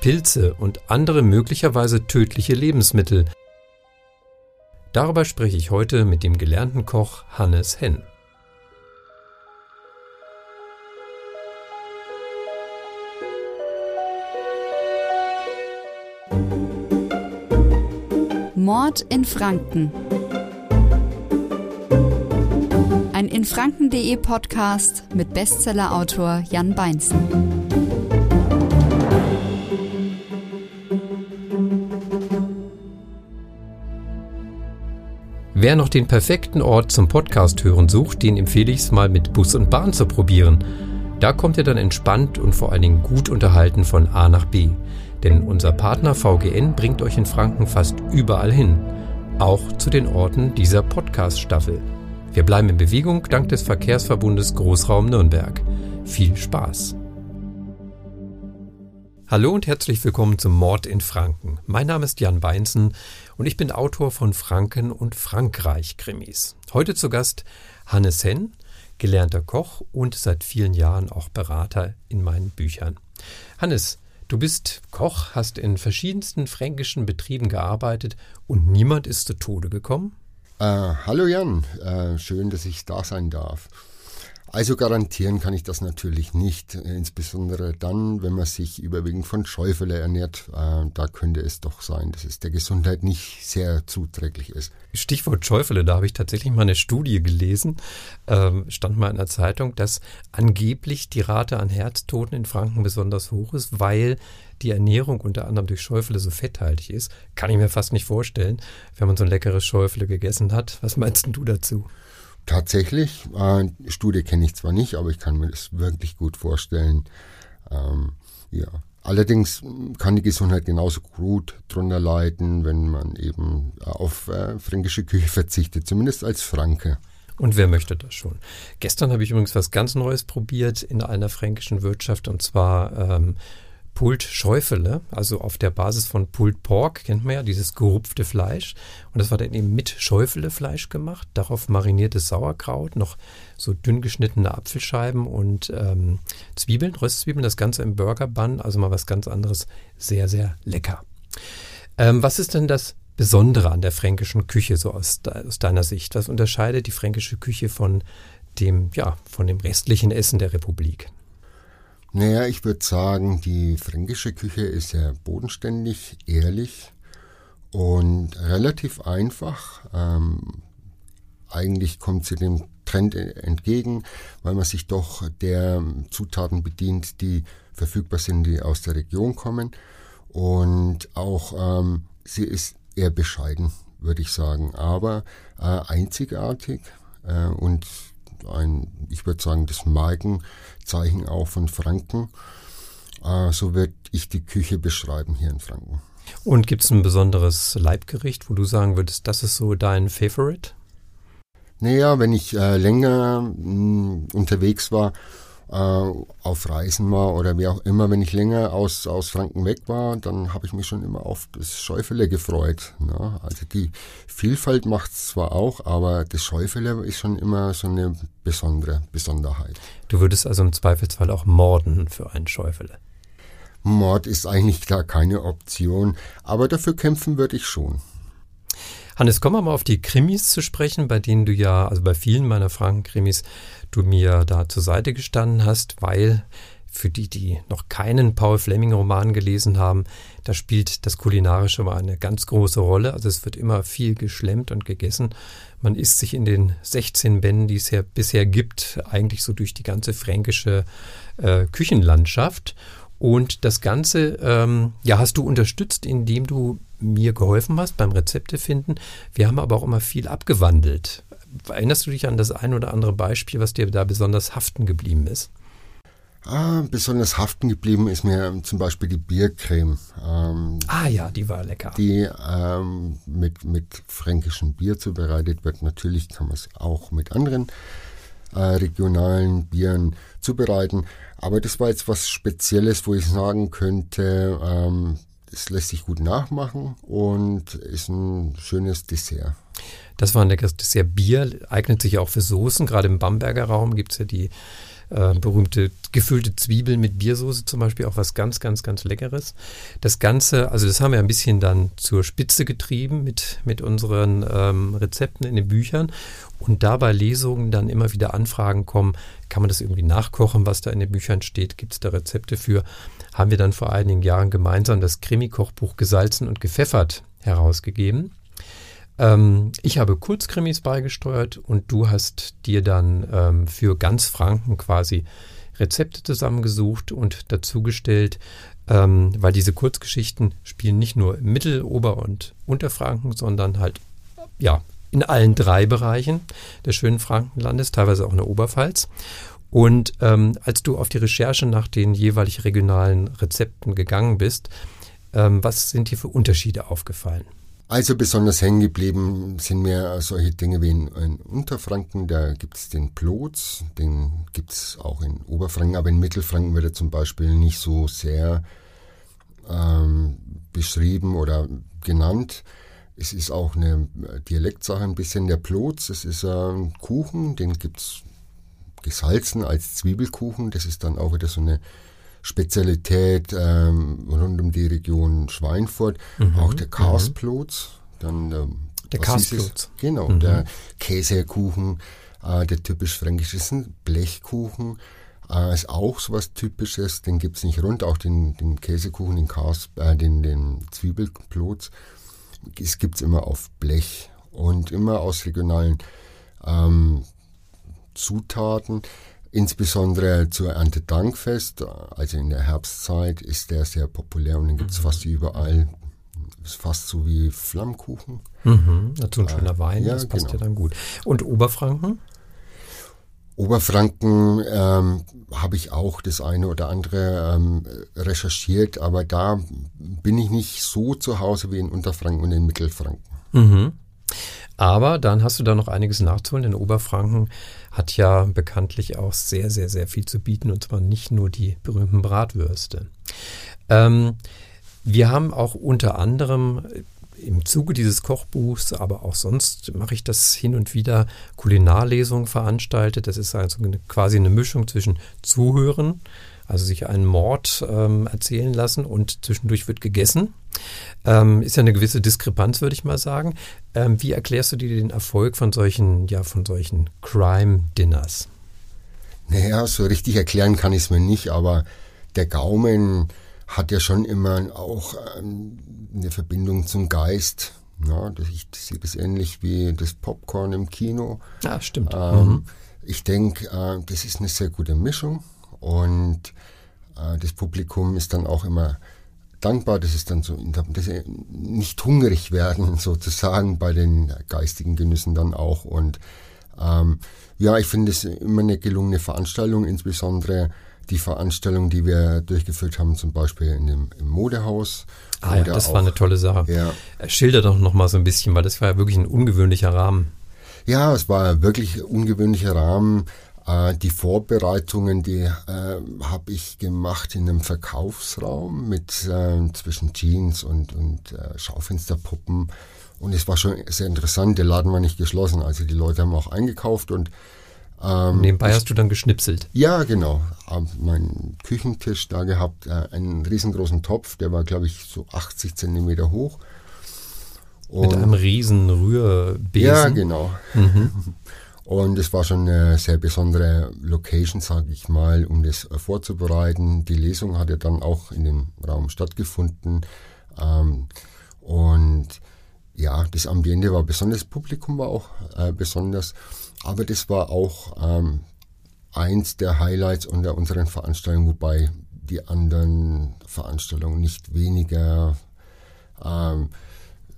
Pilze und andere möglicherweise tödliche Lebensmittel. Darüber spreche ich heute mit dem gelernten Koch Hannes Henn. Mord in Franken. Ein infranken.de Podcast mit Bestsellerautor Jan Beinzen. Wer noch den perfekten Ort zum Podcast hören sucht, den empfehle ich es mal mit Bus und Bahn zu probieren. Da kommt ihr dann entspannt und vor allen Dingen gut unterhalten von A nach B. Denn unser Partner VGN bringt euch in Franken fast überall hin. Auch zu den Orten dieser Podcast-Staffel. Wir bleiben in Bewegung dank des Verkehrsverbundes Großraum Nürnberg. Viel Spaß! Hallo und herzlich willkommen zum Mord in Franken. Mein Name ist Jan Beinzen und ich bin Autor von Franken und Frankreich Krimis. Heute zu Gast Hannes Henn, gelernter Koch und seit vielen Jahren auch Berater in meinen Büchern. Hannes, du bist Koch, hast in verschiedensten fränkischen Betrieben gearbeitet und niemand ist zu Tode gekommen? Äh, hallo Jan, äh, schön, dass ich da sein darf. Also garantieren kann ich das natürlich nicht, insbesondere dann, wenn man sich überwiegend von Schäufele ernährt. Äh, da könnte es doch sein, dass es der Gesundheit nicht sehr zuträglich ist. Stichwort Schäufele, da habe ich tatsächlich mal eine Studie gelesen, ähm, stand mal in der Zeitung, dass angeblich die Rate an Herztoten in Franken besonders hoch ist, weil die Ernährung unter anderem durch Schäufele so fetthaltig ist. Kann ich mir fast nicht vorstellen, wenn man so ein leckeres Schäufele gegessen hat. Was meinst du dazu? Tatsächlich, äh, Studie kenne ich zwar nicht, aber ich kann mir das wirklich gut vorstellen. Ähm, ja. Allerdings kann die Gesundheit genauso gut drunter leiden, wenn man eben auf äh, fränkische Küche verzichtet, zumindest als Franke. Und wer möchte das schon? Gestern habe ich übrigens was ganz Neues probiert in einer fränkischen Wirtschaft und zwar ähm, Pulled Schäufele, also auf der Basis von Pulled Pork, kennt man ja, dieses gerupfte Fleisch. Und das war dann eben mit Schäufele-Fleisch gemacht, darauf mariniertes Sauerkraut, noch so dünn geschnittene Apfelscheiben und ähm, Zwiebeln, Röstzwiebeln, das Ganze im Burger-Bun, also mal was ganz anderes, sehr, sehr lecker. Ähm, was ist denn das Besondere an der fränkischen Küche, so aus, aus deiner Sicht? Was unterscheidet die fränkische Küche von dem, ja, von dem restlichen Essen der Republik? Naja, ich würde sagen, die fränkische Küche ist sehr bodenständig, ehrlich und relativ einfach. Ähm, eigentlich kommt sie dem Trend entgegen, weil man sich doch der Zutaten bedient, die verfügbar sind, die aus der Region kommen. Und auch ähm, sie ist eher bescheiden, würde ich sagen, aber äh, einzigartig äh, und ein, ich würde sagen, das Markenzeichen auch von Franken. Äh, so würde ich die Küche beschreiben hier in Franken. Und gibt es ein besonderes Leibgericht, wo du sagen würdest, das ist so dein Favorite? Naja, wenn ich äh, länger mh, hm, unterwegs war, äh, auf Reisen war oder wie auch immer, wenn ich länger aus, aus Franken weg war, dann habe ich mich schon immer auf das Schäufele gefreut. Ne? Also die Vielfalt macht es zwar auch, aber das Schäufele ist schon immer so eine besondere Besonderheit. Du würdest also im Zweifelsfall auch morden für ein Schäufele. Mord ist eigentlich da keine Option, aber dafür kämpfen würde ich schon. Hannes, wir mal auf die Krimis zu sprechen, bei denen du ja, also bei vielen meiner Franken-Krimis, du mir da zur Seite gestanden hast, weil für die, die noch keinen Paul Fleming-Roman gelesen haben, da spielt das Kulinarische mal eine ganz große Rolle. Also es wird immer viel geschlemmt und gegessen. Man isst sich in den 16 Bänden, die es ja bisher gibt, eigentlich so durch die ganze fränkische äh, Küchenlandschaft. Und das Ganze, ähm, ja, hast du unterstützt, indem du mir geholfen hast beim Rezepte finden. Wir haben aber auch immer viel abgewandelt. Erinnerst du dich an das ein oder andere Beispiel, was dir da besonders haften geblieben ist? Ah, besonders haften geblieben ist mir zum Beispiel die Biercreme. Ähm, ah ja, die war lecker. Die ähm, mit, mit fränkischem Bier zubereitet wird. Natürlich kann man es auch mit anderen äh, regionalen Bieren zubereiten. Aber das war jetzt was Spezielles, wo ich sagen könnte, ähm, das lässt sich gut nachmachen und ist ein schönes Dessert. Das war ein leckeres Dessert. Bier eignet sich auch für Soßen. Gerade im Bamberger Raum gibt es ja die äh, berühmte gefüllte Zwiebeln mit Biersoße zum Beispiel, auch was ganz, ganz, ganz Leckeres. Das Ganze, also das haben wir ein bisschen dann zur Spitze getrieben mit, mit unseren ähm, Rezepten in den Büchern. Und da bei Lesungen dann immer wieder Anfragen kommen, kann man das irgendwie nachkochen, was da in den Büchern steht, gibt es da Rezepte für, haben wir dann vor einigen Jahren gemeinsam das Krimi-Kochbuch Gesalzen und Gepfeffert herausgegeben. Ähm, ich habe Kurzkrimis beigesteuert und du hast dir dann ähm, für ganz Franken quasi Rezepte zusammengesucht und dazugestellt, ähm, weil diese Kurzgeschichten spielen nicht nur im Mittel-, Ober- und Unterfranken, sondern halt ja in allen drei Bereichen des schönen Frankenlandes, teilweise auch in der Oberpfalz. Und ähm, als du auf die Recherche nach den jeweilig regionalen Rezepten gegangen bist, ähm, was sind dir für Unterschiede aufgefallen? Also besonders hängen geblieben sind mir solche Dinge wie in, in Unterfranken, da gibt es den Plotz, den gibt es auch in Oberfranken, aber in Mittelfranken wird er zum Beispiel nicht so sehr ähm, beschrieben oder genannt. Es ist auch eine Dialektsache ein bisschen. Der Plotz, das ist ein Kuchen, den gibt es gesalzen als Zwiebelkuchen. Das ist dann auch wieder so eine Spezialität ähm, rund um die Region Schweinfurt. Mhm. Auch der Karsploz, dann ähm, der Karsploz. Genau, mhm. der Käsekuchen, äh, der typisch fränkische ist ein Blechkuchen. Äh, ist auch so was Typisches, den gibt es nicht rund, auch den, den Käsekuchen, den, Kars, äh, den, den Zwiebelploz. Es gibt es immer auf Blech und immer aus regionalen ähm, Zutaten. Insbesondere zur Erntedankfest, also in der Herbstzeit, ist der sehr populär und den gibt es mhm. fast überall. Ist fast so wie Flammkuchen. Mhm, dazu ein schöner äh, Wein, ja, das passt genau. ja dann gut. Und Oberfranken? Oberfranken ähm, habe ich auch das eine oder andere ähm, recherchiert, aber da bin ich nicht so zu Hause wie in Unterfranken und in Mittelfranken. Mhm. Aber dann hast du da noch einiges nachzuholen, denn Oberfranken hat ja bekanntlich auch sehr, sehr, sehr viel zu bieten und zwar nicht nur die berühmten Bratwürste. Ähm, wir haben auch unter anderem im Zuge dieses Kochbuchs, aber auch sonst mache ich das hin und wieder Kulinarlesungen veranstaltet. Das ist also eine, quasi eine Mischung zwischen Zuhören, also sich einen Mord ähm, erzählen lassen und zwischendurch wird gegessen. Ähm, ist ja eine gewisse Diskrepanz, würde ich mal sagen. Ähm, wie erklärst du dir den Erfolg von solchen, ja, von solchen Crime-Dinners? Naja, so richtig erklären kann ich es mir nicht, aber der Gaumen hat ja schon immer auch ähm, eine Verbindung zum Geist. Ja, ich sehe das ähnlich wie das Popcorn im Kino. Ja, stimmt. Ähm, mhm. Ich denke, äh, das ist eine sehr gute Mischung und äh, das Publikum ist dann auch immer dankbar, dass es dann so, dass sie nicht hungrig werden sozusagen bei den geistigen Genüssen dann auch und ähm, ja, ich finde es immer eine gelungene Veranstaltung, insbesondere die Veranstaltung, die wir durchgeführt haben, zum Beispiel in dem, im Modehaus. Ah ja, das auch, war eine tolle Sache. Ja. Schilder doch noch mal so ein bisschen, weil das war ja wirklich ein ungewöhnlicher Rahmen. Ja, es war wirklich ein ungewöhnlicher Rahmen. Äh, die Vorbereitungen, die äh, habe ich gemacht in einem Verkaufsraum mit äh, zwischen Jeans und, und Schaufensterpuppen. Und es war schon sehr interessant. Der Laden war nicht geschlossen. Also die Leute haben auch eingekauft und ähm, Nebenbei hast du dann geschnipselt. Ja, genau. Hab meinen Küchentisch da gehabt, äh, einen riesengroßen Topf, der war, glaube ich, so 80 Zentimeter hoch. Und Mit einem riesen Rührbesen. Ja, genau. Mhm. Und es war schon eine sehr besondere Location, sage ich mal, um das äh, vorzubereiten. Die Lesung hat ja dann auch in dem Raum stattgefunden. Ähm, und ja, das Ambiente war besonders, das Publikum war auch äh, besonders. Aber das war auch ähm, eins der Highlights unter unseren Veranstaltungen, wobei die anderen Veranstaltungen nicht weniger ähm,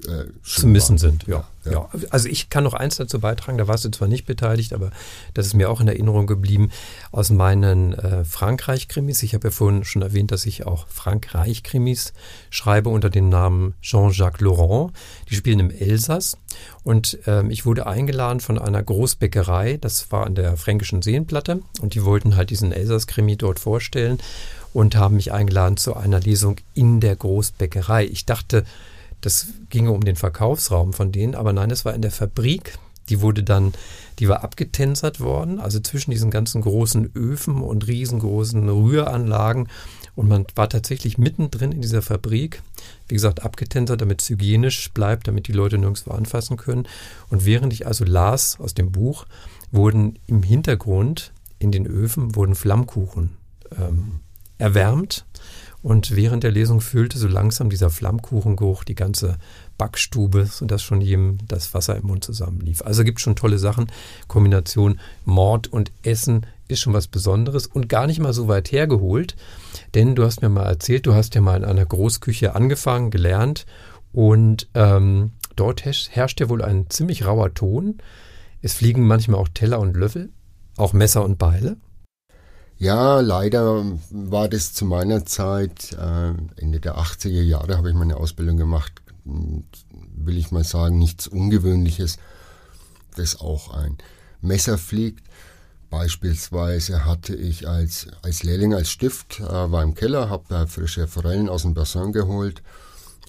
äh, zu missen sind. Ja, ja. ja, Also ich kann noch eins dazu beitragen, da warst du zwar nicht beteiligt, aber das ist mir auch in Erinnerung geblieben aus meinen äh, Frankreich-Krimis. Ich habe ja vorhin schon erwähnt, dass ich auch Frankreich-Krimis schreibe unter dem Namen Jean-Jacques Laurent. Die spielen im Elsass und ähm, ich wurde eingeladen von einer Großbäckerei, das war an der Fränkischen Seenplatte und die wollten halt diesen Elsass-Krimi dort vorstellen und haben mich eingeladen zu einer Lesung in der Großbäckerei. Ich dachte, das ginge um den Verkaufsraum von denen, aber nein, es war in der Fabrik. Die wurde dann, die war abgetänzert worden, also zwischen diesen ganzen großen Öfen und riesengroßen Rühranlagen. Und man war tatsächlich mittendrin in dieser Fabrik, wie gesagt, abgetänzert, damit es hygienisch bleibt, damit die Leute nirgendwo anfassen können. Und während ich also las aus dem Buch, wurden im Hintergrund in den Öfen wurden Flammkuchen ähm, erwärmt. Und während der Lesung füllte so langsam dieser Flammkuchengeruch die ganze Backstube, sodass schon jedem das Wasser im Mund zusammenlief. Also gibt schon tolle Sachen. Kombination Mord und Essen ist schon was Besonderes und gar nicht mal so weit hergeholt. Denn du hast mir mal erzählt, du hast ja mal in einer Großküche angefangen, gelernt und ähm, dort herrscht ja wohl ein ziemlich rauer Ton. Es fliegen manchmal auch Teller und Löffel, auch Messer und Beile. Ja, leider war das zu meiner Zeit, äh, Ende der 80er Jahre habe ich meine Ausbildung gemacht, will ich mal sagen, nichts Ungewöhnliches, dass auch ein Messer fliegt. Beispielsweise hatte ich als, als Lehrling, als Stift, äh, war im Keller, habe äh, frische Forellen aus dem Bassin geholt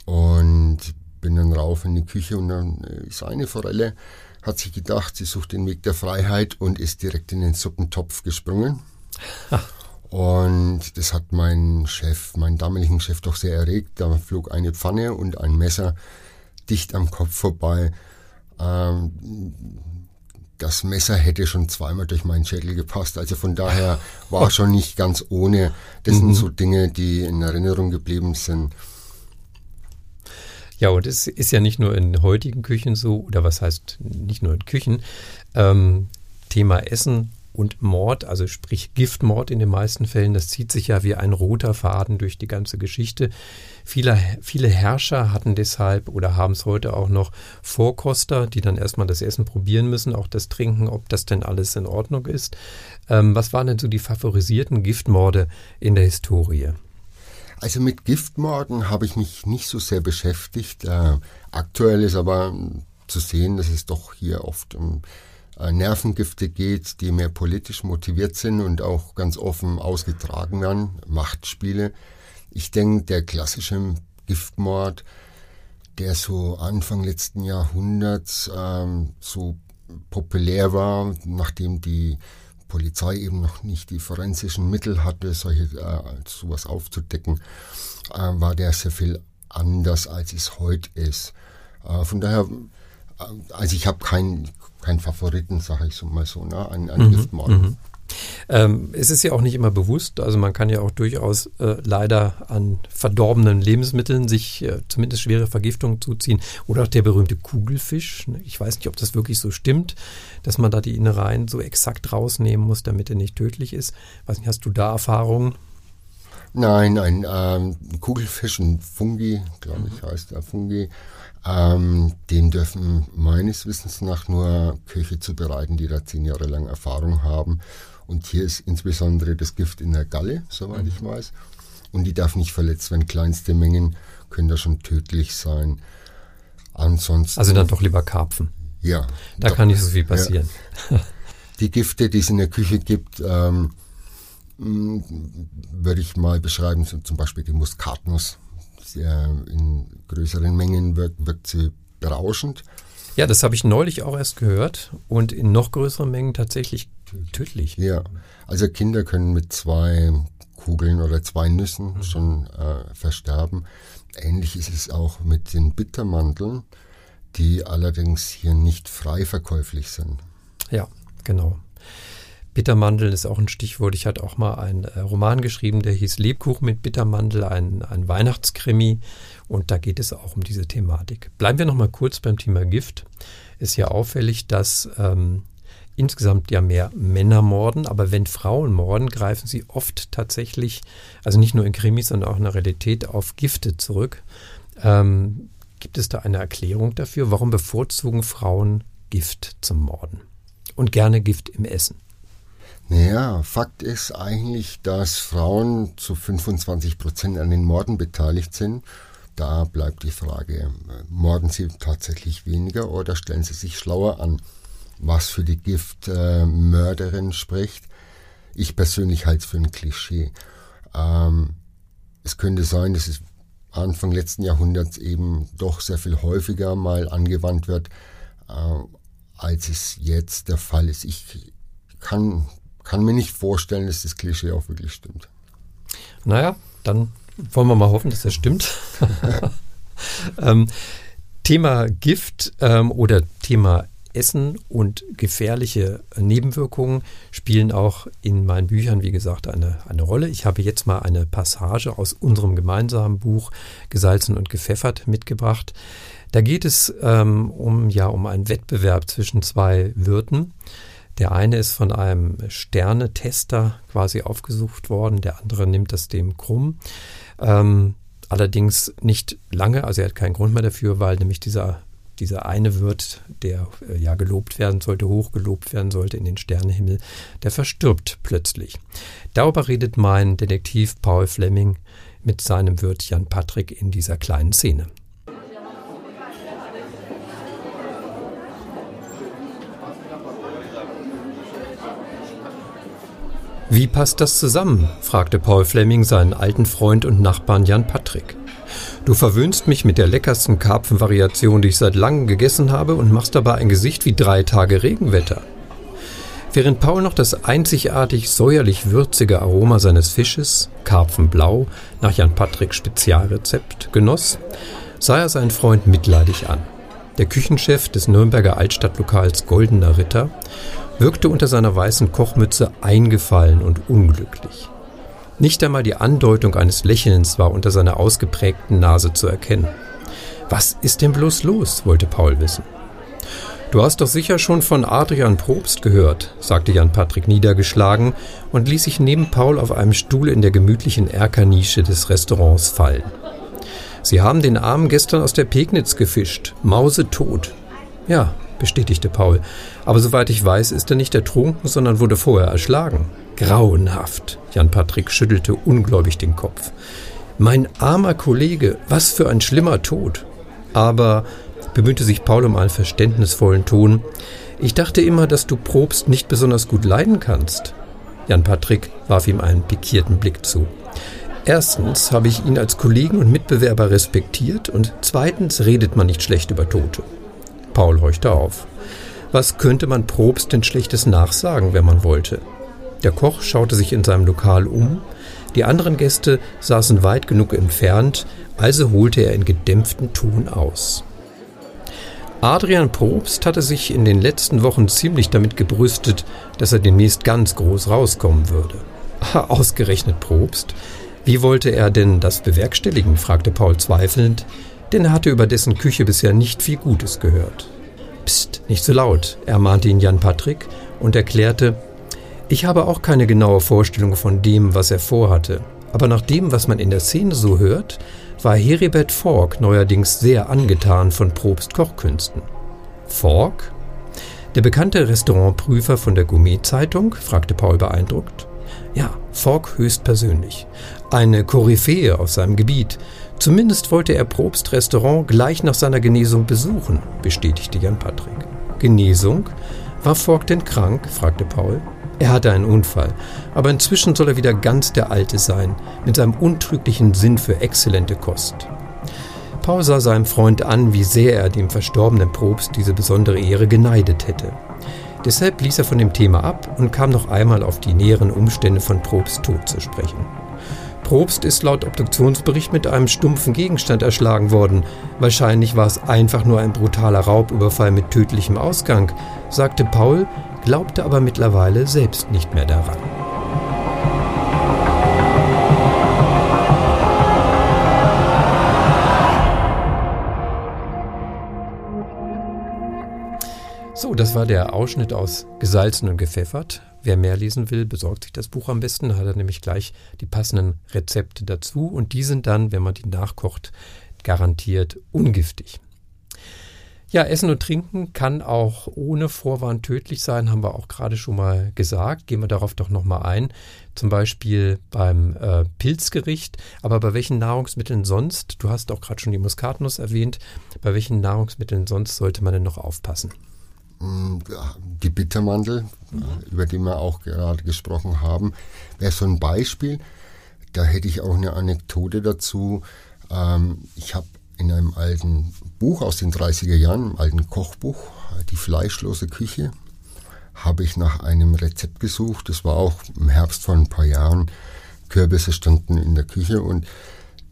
und bin dann rauf in die Küche und dann ist eine Forelle, hat sich gedacht, sie sucht den Weg der Freiheit und ist direkt in den Suppentopf gesprungen. Und das hat meinen Chef, meinen damaligen Chef doch sehr erregt. Da flog eine Pfanne und ein Messer dicht am Kopf vorbei. Ähm, das Messer hätte schon zweimal durch meinen Schädel gepasst. Also von daher war schon nicht ganz ohne. Das mhm. sind so Dinge, die in Erinnerung geblieben sind. Ja, und es ist ja nicht nur in heutigen Küchen so, oder was heißt nicht nur in Küchen. Ähm, Thema Essen und Mord, also sprich Giftmord in den meisten Fällen, das zieht sich ja wie ein roter Faden durch die ganze Geschichte. Viele, viele Herrscher hatten deshalb oder haben es heute auch noch Vorkoster, die dann erstmal das Essen probieren müssen, auch das Trinken, ob das denn alles in Ordnung ist. Ähm, was waren denn so die favorisierten Giftmorde in der Historie? Also mit Giftmorden habe ich mich nicht so sehr beschäftigt. Äh, aktuell ist aber zu sehen, dass es doch hier oft um äh, Nervengifte geht, die mehr politisch motiviert sind und auch ganz offen ausgetragen werden, Machtspiele. Ich denke, der klassische Giftmord, der so Anfang letzten Jahrhunderts ähm, so populär war, nachdem die Polizei eben noch nicht die forensischen Mittel hatte, solche äh, sowas aufzudecken, äh, war der sehr viel anders, als es heute ist. Äh, von daher, äh, also ich habe keinen kein Favoriten, sage ich so mal so, ne, an, an mhm, Giftmorden. Mhm. Ähm, es ist ja auch nicht immer bewusst, also man kann ja auch durchaus äh, leider an verdorbenen Lebensmitteln sich äh, zumindest schwere Vergiftungen zuziehen. Oder auch der berühmte Kugelfisch. Ne? Ich weiß nicht, ob das wirklich so stimmt, dass man da die Innereien so exakt rausnehmen muss, damit er nicht tödlich ist. Weiß nicht, hast du da Erfahrungen? Nein, ein ähm, Kugelfisch, ein Fungi, glaube ich, heißt der Fungi. Ähm, den dürfen meines Wissens nach nur Köche zubereiten, die da zehn Jahre lang Erfahrung haben. Und hier ist insbesondere das Gift in der Galle, soweit mhm. ich weiß. Und die darf nicht verletzt werden. Kleinste Mengen können da schon tödlich sein. Ansonsten. Also dann doch lieber Karpfen. Ja. Da doch, kann nicht so viel passieren. Ja. Die Gifte, die es in der Küche gibt, ähm, würde ich mal beschreiben, zum Beispiel die Muskatnuss sehr in größeren Mengen wirkt, wirkt sie berauschend. Ja, das habe ich neulich auch erst gehört und in noch größeren Mengen tatsächlich tödlich. Ja, also Kinder können mit zwei Kugeln oder zwei Nüssen mhm. schon äh, versterben. Ähnlich ist es auch mit den Bittermandeln, die allerdings hier nicht frei verkäuflich sind. Ja, genau. Bittermandeln ist auch ein Stichwort. Ich hatte auch mal einen äh, Roman geschrieben, der hieß Lebkuchen mit Bittermandel, ein, ein Weihnachtskrimi. Und da geht es auch um diese Thematik. Bleiben wir noch mal kurz beim Thema Gift. Ist ja auffällig, dass ähm, insgesamt ja mehr Männer morden, aber wenn Frauen morden, greifen sie oft tatsächlich, also nicht nur in Krimis, sondern auch in der Realität auf Gifte zurück. Ähm, gibt es da eine Erklärung dafür? Warum bevorzugen Frauen Gift zum Morden? Und gerne Gift im Essen? Naja, Fakt ist eigentlich, dass Frauen zu 25 Prozent an den Morden beteiligt sind. Da bleibt die Frage, morden sie tatsächlich weniger oder stellen sie sich schlauer an? Was für die Giftmörderin äh, spricht. Ich persönlich halte es für ein Klischee. Ähm, es könnte sein, dass es Anfang letzten Jahrhunderts eben doch sehr viel häufiger mal angewandt wird. Äh, als es jetzt der Fall ist. Ich kann, kann mir nicht vorstellen, dass das Klischee auch wirklich stimmt. Naja, dann wollen wir mal hoffen, dass das stimmt. ähm, Thema Gift ähm, oder Thema Essen und gefährliche Nebenwirkungen spielen auch in meinen Büchern, wie gesagt, eine, eine Rolle. Ich habe jetzt mal eine Passage aus unserem gemeinsamen Buch Gesalzen und gepfeffert mitgebracht. Da geht es ähm, um, ja, um einen Wettbewerb zwischen zwei Wirten. Der eine ist von einem Sternetester quasi aufgesucht worden, der andere nimmt das dem krumm. Ähm, allerdings nicht lange, also er hat keinen Grund mehr dafür, weil nämlich dieser dieser eine Wirt, der äh, ja gelobt werden sollte, hochgelobt werden sollte in den Sternenhimmel, der verstirbt plötzlich. Darüber redet mein Detektiv Paul Fleming mit seinem Wirt Jan Patrick in dieser kleinen Szene. Wie passt das zusammen? fragte Paul Fleming seinen alten Freund und Nachbarn Jan Patrick. Du verwöhnst mich mit der leckersten Karpfenvariation, die ich seit langem gegessen habe, und machst dabei ein Gesicht wie drei Tage Regenwetter. Während Paul noch das einzigartig säuerlich würzige Aroma seines Fisches, Karpfenblau, nach Jan Patricks Spezialrezept genoss, sah er seinen Freund mitleidig an. Der Küchenchef des Nürnberger Altstadtlokals Goldener Ritter wirkte unter seiner weißen Kochmütze eingefallen und unglücklich. Nicht einmal die Andeutung eines Lächelns war unter seiner ausgeprägten Nase zu erkennen. Was ist denn bloß los? wollte Paul wissen. Du hast doch sicher schon von Adrian Probst gehört, sagte Jan Patrick niedergeschlagen und ließ sich neben Paul auf einem Stuhl in der gemütlichen Erkernische des Restaurants fallen. Sie haben den Armen gestern aus der Pegnitz gefischt, mausetot. Ja, bestätigte Paul. Aber soweit ich weiß, ist er nicht ertrunken, sondern wurde vorher erschlagen. Grauenhaft. Jan Patrick schüttelte ungläubig den Kopf. Mein armer Kollege, was für ein schlimmer Tod. Aber, bemühte sich Paul um einen verständnisvollen Ton, ich dachte immer, dass du Probst nicht besonders gut leiden kannst. Jan Patrick warf ihm einen pikierten Blick zu. Erstens habe ich ihn als Kollegen und Mitbewerber respektiert und zweitens redet man nicht schlecht über Tote. Paul horchte auf. Was könnte man Probst denn Schlechtes nachsagen, wenn man wollte? Der Koch schaute sich in seinem Lokal um, die anderen Gäste saßen weit genug entfernt, also holte er in gedämpftem Ton aus. Adrian Probst hatte sich in den letzten Wochen ziemlich damit gebrüstet, dass er demnächst ganz groß rauskommen würde. Ausgerechnet Probst. Wie wollte er denn das bewerkstelligen? fragte Paul zweifelnd, denn er hatte über dessen Küche bisher nicht viel Gutes gehört. Psst, nicht so laut, ermahnte ihn Jan Patrick und erklärte, ich habe auch keine genaue Vorstellung von dem, was er vorhatte, aber nach dem, was man in der Szene so hört, war Heribert Fork neuerdings sehr angetan von Probst Kochkünsten. Fork? Der bekannte Restaurantprüfer von der Gourmet-Zeitung? fragte Paul beeindruckt. Ja, Fork höchstpersönlich. Eine Koryphäe auf seinem Gebiet, Zumindest wollte er Probst Restaurant gleich nach seiner Genesung besuchen, bestätigte Jan Patrick. Genesung? War Fork denn krank? fragte Paul. Er hatte einen Unfall, aber inzwischen soll er wieder ganz der Alte sein, mit seinem untrüglichen Sinn für exzellente Kost. Paul sah seinem Freund an, wie sehr er dem verstorbenen Probst diese besondere Ehre geneidet hätte. Deshalb ließ er von dem Thema ab und kam noch einmal auf die näheren Umstände von Probst Tod zu sprechen. Probst ist laut Obduktionsbericht mit einem stumpfen Gegenstand erschlagen worden. Wahrscheinlich war es einfach nur ein brutaler Raubüberfall mit tödlichem Ausgang, sagte Paul, glaubte aber mittlerweile selbst nicht mehr daran. So, das war der Ausschnitt aus Gesalzen und Gepfeffert Wer mehr lesen will, besorgt sich das Buch am besten. Hat er nämlich gleich die passenden Rezepte dazu. Und die sind dann, wenn man die nachkocht, garantiert ungiftig. Ja, Essen und Trinken kann auch ohne Vorwarn tödlich sein, haben wir auch gerade schon mal gesagt. Gehen wir darauf doch nochmal ein. Zum Beispiel beim äh, Pilzgericht. Aber bei welchen Nahrungsmitteln sonst? Du hast auch gerade schon die Muskatnuss erwähnt. Bei welchen Nahrungsmitteln sonst sollte man denn noch aufpassen? Die Bittermandel, mhm. über die wir auch gerade gesprochen haben, wäre so ein Beispiel. Da hätte ich auch eine Anekdote dazu. Ähm, ich habe in einem alten Buch aus den 30er Jahren, einem alten Kochbuch, die fleischlose Küche, habe ich nach einem Rezept gesucht. Das war auch im Herbst vor ein paar Jahren. Kürbisse standen in der Küche und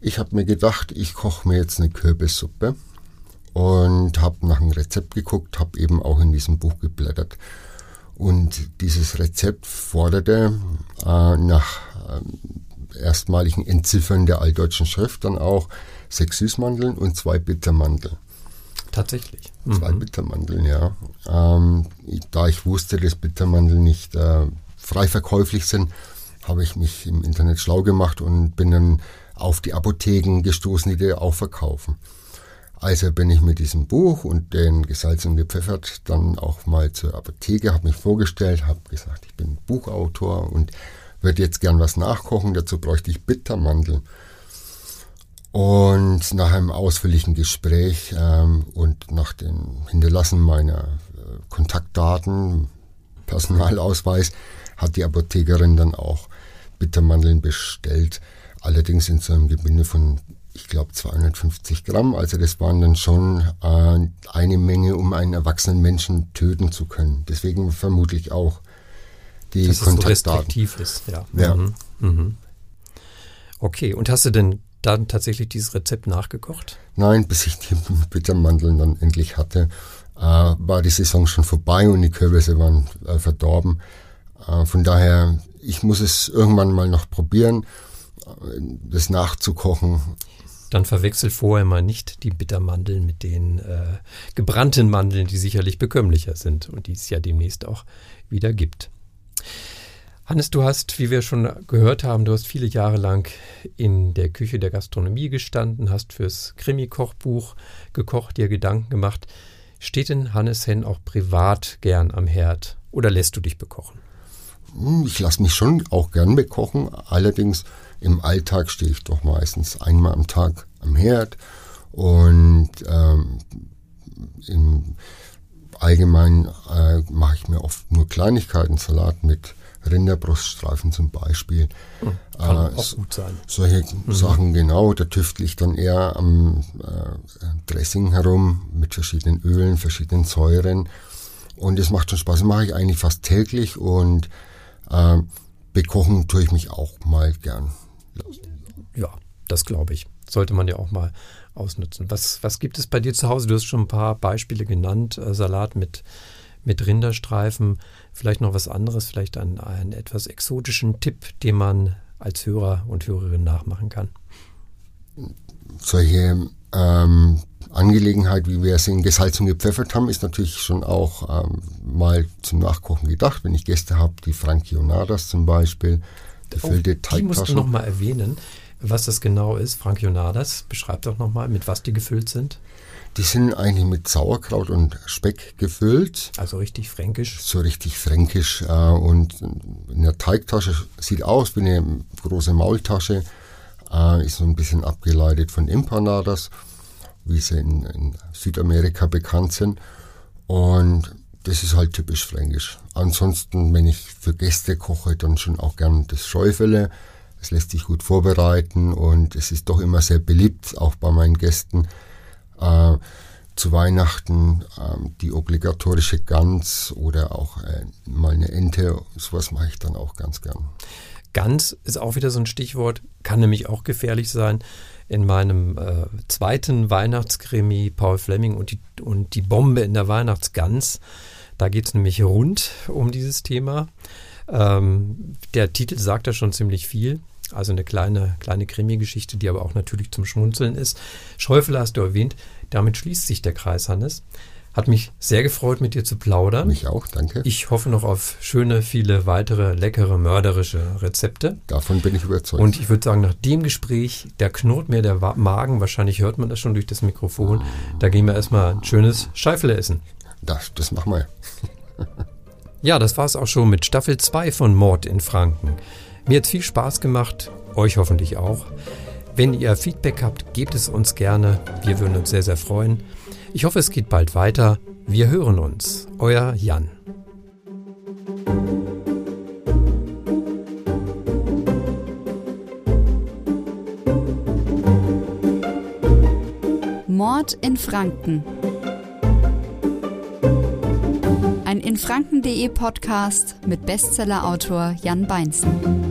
ich habe mir gedacht, ich koche mir jetzt eine Kürbissuppe und habe nach einem Rezept geguckt, habe eben auch in diesem Buch geblättert. Und dieses Rezept forderte äh, nach äh, erstmaligen Entziffern der altdeutschen Schrift dann auch sechs Süßmandeln und zwei Bittermandeln. Tatsächlich. Zwei mhm. Bittermandeln, ja. Ähm, da ich wusste, dass Bittermandeln nicht äh, frei verkäuflich sind, habe ich mich im Internet schlau gemacht und bin dann auf die Apotheken gestoßen, die die auch verkaufen. Also bin ich mit diesem Buch und den gesalzen und gepfeffert dann auch mal zur Apotheke, habe mich vorgestellt, habe gesagt, ich bin Buchautor und würde jetzt gern was nachkochen. Dazu bräuchte ich Bittermandeln. Und nach einem ausführlichen Gespräch ähm, und nach dem Hinterlassen meiner äh, Kontaktdaten, Personalausweis, hat die Apothekerin dann auch Bittermandeln bestellt. Allerdings in so einem Gebinde von, ich glaube, 250 Gramm. Also das waren dann schon äh, eine Menge, um einen erwachsenen Menschen töten zu können. Deswegen vermutlich auch die Dass Kontaktdaten. Es so ist, ja. ja. Mhm. Mhm. Okay, und hast du denn dann tatsächlich dieses Rezept nachgekocht? Nein, bis ich die Bittermandeln dann endlich hatte, äh, war die Saison schon vorbei und die Kürbisse waren äh, verdorben. Äh, von daher, ich muss es irgendwann mal noch probieren, äh, das nachzukochen. Dann verwechsel vorher mal nicht die Bittermandeln mit den äh, gebrannten Mandeln, die sicherlich bekömmlicher sind und die es ja demnächst auch wieder gibt. Hannes, du hast, wie wir schon gehört haben, du hast viele Jahre lang in der Küche der Gastronomie gestanden, hast fürs Krimi-Kochbuch gekocht, dir Gedanken gemacht. Steht denn Hannes Henn auch privat gern am Herd oder lässt du dich bekochen? Hm, ich lasse mich schon auch gern bekochen, allerdings im Alltag stehe ich doch meistens einmal am Tag am Herd und ähm, im Allgemeinen äh, mache ich mir oft nur Kleinigkeiten, Salat mit Rinderbruststreifen zum Beispiel. Hm, kann äh, auch gut sein. Solche mhm. Sachen, genau. Da tüftle ich dann eher am äh, Dressing herum mit verschiedenen Ölen, verschiedenen Säuren. Und es macht schon Spaß. Das mache ich eigentlich fast täglich und äh, bekochen tue ich mich auch mal gern. Ja, das glaube ich. Sollte man ja auch mal ausnutzen. Was, was gibt es bei dir zu Hause? Du hast schon ein paar Beispiele genannt. Äh, Salat mit mit Rinderstreifen. Vielleicht noch was anderes, vielleicht einen, einen etwas exotischen Tipp, den man als Hörer und Hörerin nachmachen kann. Solche ähm, Angelegenheit, wie wir es in gesalzen gepfeffert haben, ist natürlich schon auch ähm, mal zum Nachkochen gedacht. Wenn ich Gäste habe, die Frankionadas zum Beispiel, gefüllte oh, Die musst du noch mal erwähnen, was das genau ist. Frankionadas, beschreib doch noch mal, mit was die gefüllt sind. Die sind eigentlich mit Sauerkraut und Speck gefüllt. Also richtig fränkisch? So richtig fränkisch. Äh, und in der Teigtasche sieht aus wie eine große Maultasche. Äh, ist so ein bisschen abgeleitet von Empanadas, wie sie in, in Südamerika bekannt sind. Und das ist halt typisch fränkisch. Ansonsten, wenn ich für Gäste koche, dann schon auch gern das Schäufele. Es lässt sich gut vorbereiten und es ist doch immer sehr beliebt, auch bei meinen Gästen äh, zu Weihnachten äh, die obligatorische Gans oder auch äh, mal eine Ente, sowas mache ich dann auch ganz gern. Gans ist auch wieder so ein Stichwort, kann nämlich auch gefährlich sein. In meinem äh, zweiten Weihnachtskrimi Paul Fleming und die, und die Bombe in der Weihnachtsgans, da geht es nämlich rund um dieses Thema. Ähm, der Titel sagt ja schon ziemlich viel. Also eine kleine, kleine Krimi-Geschichte, die aber auch natürlich zum Schmunzeln ist. Schäufele hast du erwähnt. Damit schließt sich der Kreis, Hannes. Hat mich sehr gefreut, mit dir zu plaudern. Mich auch, danke. Ich hoffe noch auf schöne, viele weitere leckere, mörderische Rezepte. Davon bin ich überzeugt. Und ich würde sagen, nach dem Gespräch, da knurrt mir der Magen, wahrscheinlich hört man das schon durch das Mikrofon. Da gehen wir erstmal ein schönes Scheifele essen. Das, das machen wir. ja, das war es auch schon mit Staffel 2 von Mord in Franken. Mir hat viel Spaß gemacht, euch hoffentlich auch. Wenn ihr Feedback habt, gebt es uns gerne. Wir würden uns sehr, sehr freuen. Ich hoffe, es geht bald weiter. Wir hören uns. Euer Jan. Mord in Franken. Ein Infranken.de Podcast mit Bestsellerautor Jan Beinzen.